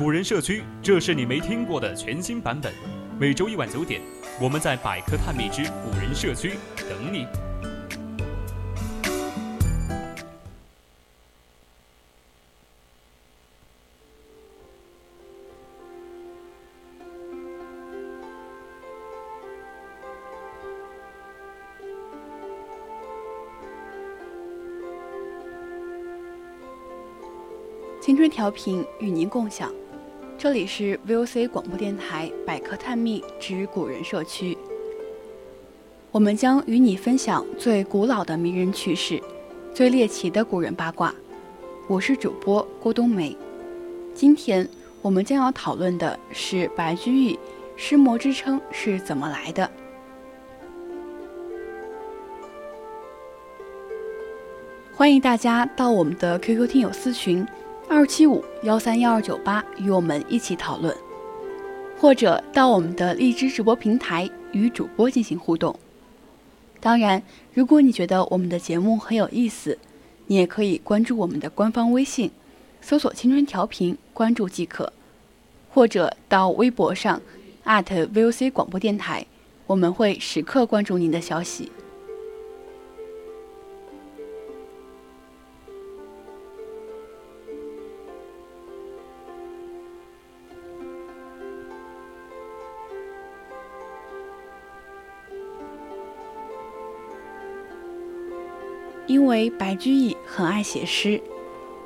古人社区，这是你没听过的全新版本。每周一晚九点，我们在百科探秘之古人社区等你。青春调频与您共享，这里是 VOC 广播电台百科探秘之古人社区。我们将与你分享最古老的名人趣事，最猎奇的古人八卦。我是主播郭冬梅。今天我们将要讨论的是白居易“诗魔”之称是怎么来的。欢迎大家到我们的 QQ 听友私群。二七五幺三幺二九八与我们一起讨论，或者到我们的荔枝直播平台与主播进行互动。当然，如果你觉得我们的节目很有意思，你也可以关注我们的官方微信，搜索“青春调频”关注即可，或者到微博上 @VOC 广播电台，我们会时刻关注您的消息。因为白居易很爱写诗，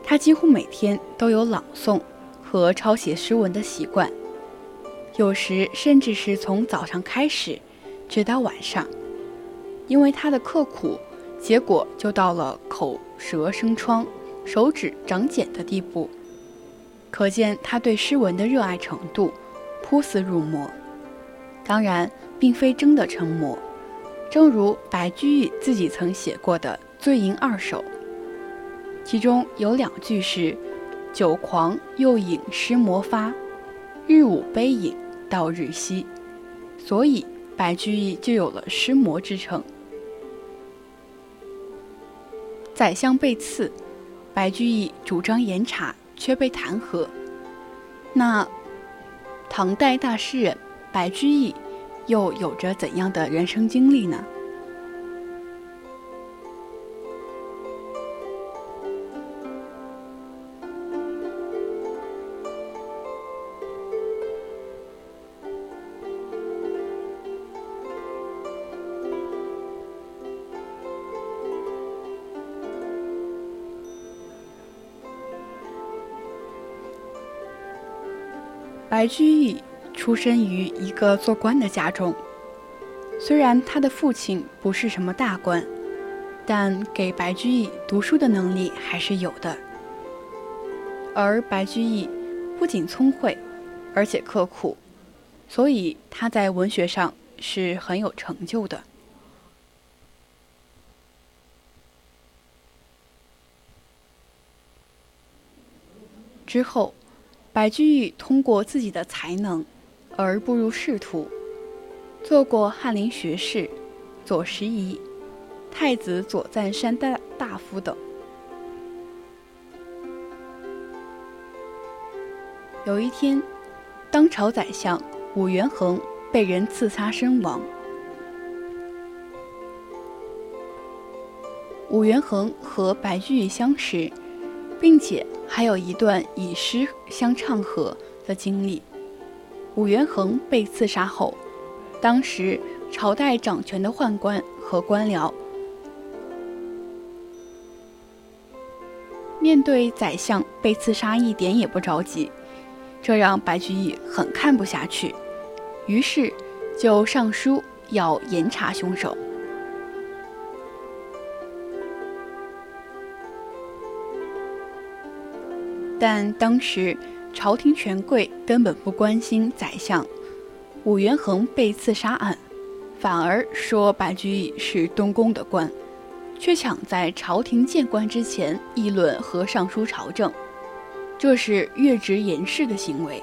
他几乎每天都有朗诵和抄写诗文的习惯，有时甚至是从早上开始，直到晚上。因为他的刻苦，结果就到了口舌生疮、手指长茧的地步，可见他对诗文的热爱程度，扑死入魔。当然，并非真的成魔，正如白居易自己曾写过的。《醉吟二首》，其中有两句是“酒狂又饮诗魔发，日午悲饮到日西”，所以白居易就有了“诗魔”之称。宰相被刺，白居易主张严查，却被弹劾。那唐代大诗人白居易又有着怎样的人生经历呢？白居易出生于一个做官的家中，虽然他的父亲不是什么大官，但给白居易读书的能力还是有的。而白居易不仅聪慧，而且刻苦，所以他在文学上是很有成就的。之后。白居易通过自己的才能而步入仕途，做过翰林学士、左拾遗、太子左赞山大大夫等。有一天，当朝宰相武元衡被人刺杀身亡，武元衡和白居易相识。并且还有一段以诗相唱和的经历。武元衡被刺杀后，当时朝代掌权的宦官和官僚面对宰相被刺杀一点也不着急，这让白居易很看不下去，于是就上书要严查凶手。但当时朝廷权贵根本不关心宰相武元衡被刺杀案，反而说白居易是东宫的官，却抢在朝廷见官之前议论和尚书朝政，这是越职严氏的行为。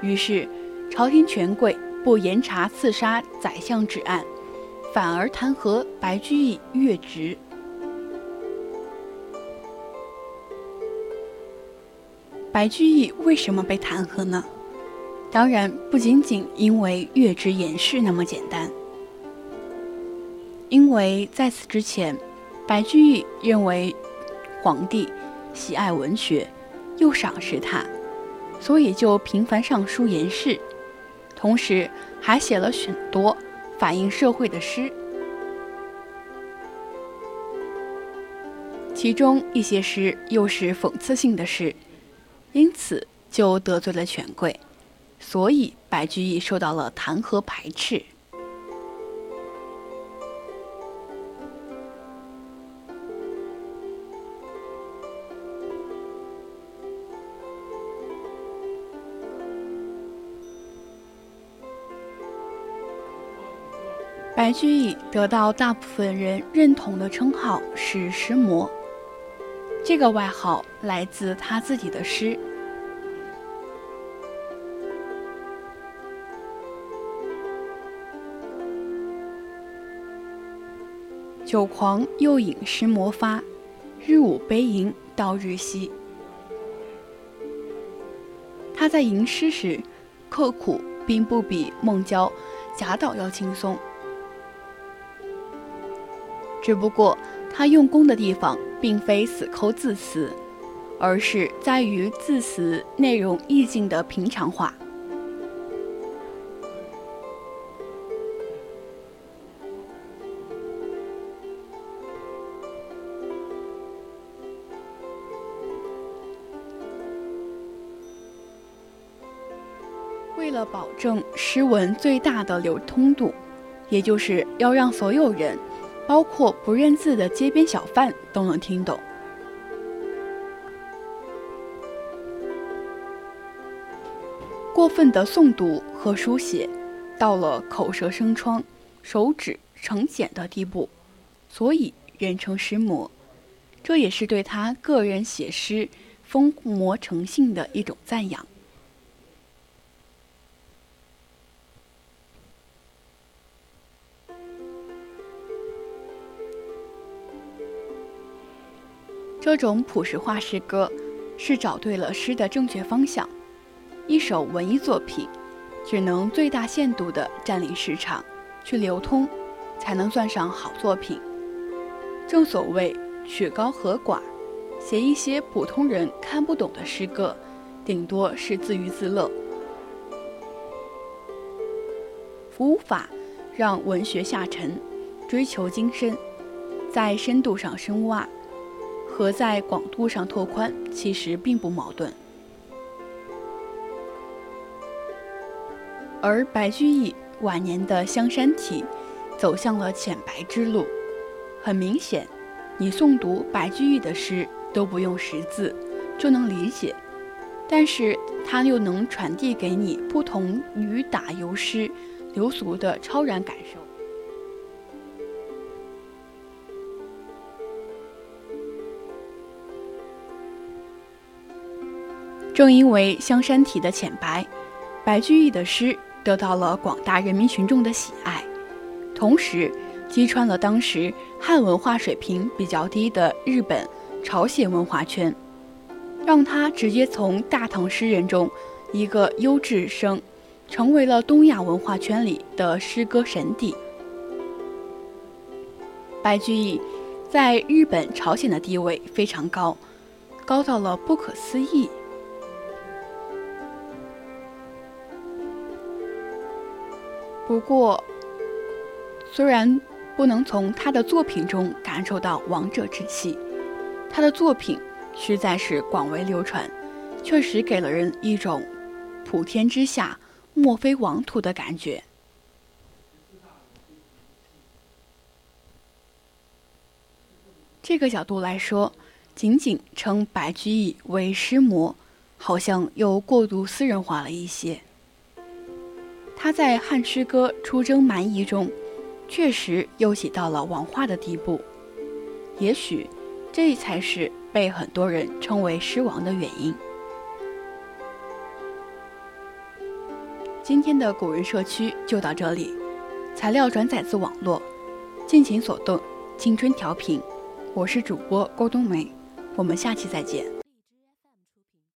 于是，朝廷权贵不严查刺杀宰相之案，反而弹劾白居易越职。白居易为什么被弹劾呢？当然不仅仅因为越职严氏那么简单，因为在此之前，白居易认为皇帝喜爱文学，又赏识他，所以就频繁上书言事，同时还写了许多反映社会的诗，其中一些诗又是讽刺性的诗。因此就得罪了权贵，所以白居易受到了弹劾排斥。白居易得到大部分人认同的称号是诗魔。这个外号来自他自己的诗：“酒狂又饮诗魔发，日午悲吟到日西。”他在吟诗时，刻苦并不比孟郊、贾岛要轻松，只不过他用功的地方。并非死抠字词，而是在于字词内容意境的平常化。为了保证诗文最大的流通度，也就是要让所有人。包括不认字的街边小贩都能听懂。过分的诵读和书写，到了口舌生疮、手指成茧的地步，所以人称诗魔。这也是对他个人写诗疯魔成性的一种赞扬。这种朴实化诗歌，是找对了诗的正确方向。一首文艺作品，只能最大限度地占领市场，去流通，才能算上好作品。正所谓曲高和寡，写一些普通人看不懂的诗歌，顶多是自娱自乐，无法让文学下沉，追求精深，在深度上深挖。和在广度上拓宽其实并不矛盾，而白居易晚年的香山体走向了浅白之路。很明显，你诵读白居易的诗都不用识字就能理解，但是他又能传递给你不同于打油诗流俗的超然感受。正因为香山体的浅白，白居易的诗得到了广大人民群众的喜爱，同时击穿了当时汉文化水平比较低的日本、朝鲜文化圈，让他直接从大唐诗人中一个优质生，成为了东亚文化圈里的诗歌神邸。白居易在日本、朝鲜的地位非常高，高到了不可思议。不过，虽然不能从他的作品中感受到王者之气，他的作品实在是广为流传，确实给了人一种普天之下莫非王土的感觉。这个角度来说，仅仅称白居易为诗魔，好像又过度私人化了一些。他在汉诗歌出征蛮夷中，确实又写到了王化的地步。也许，这才是被很多人称为诗王的原因。今天的古人社区就到这里，材料转载自网络，尽情所动，青春调频。我是主播郭冬梅，我们下期再见。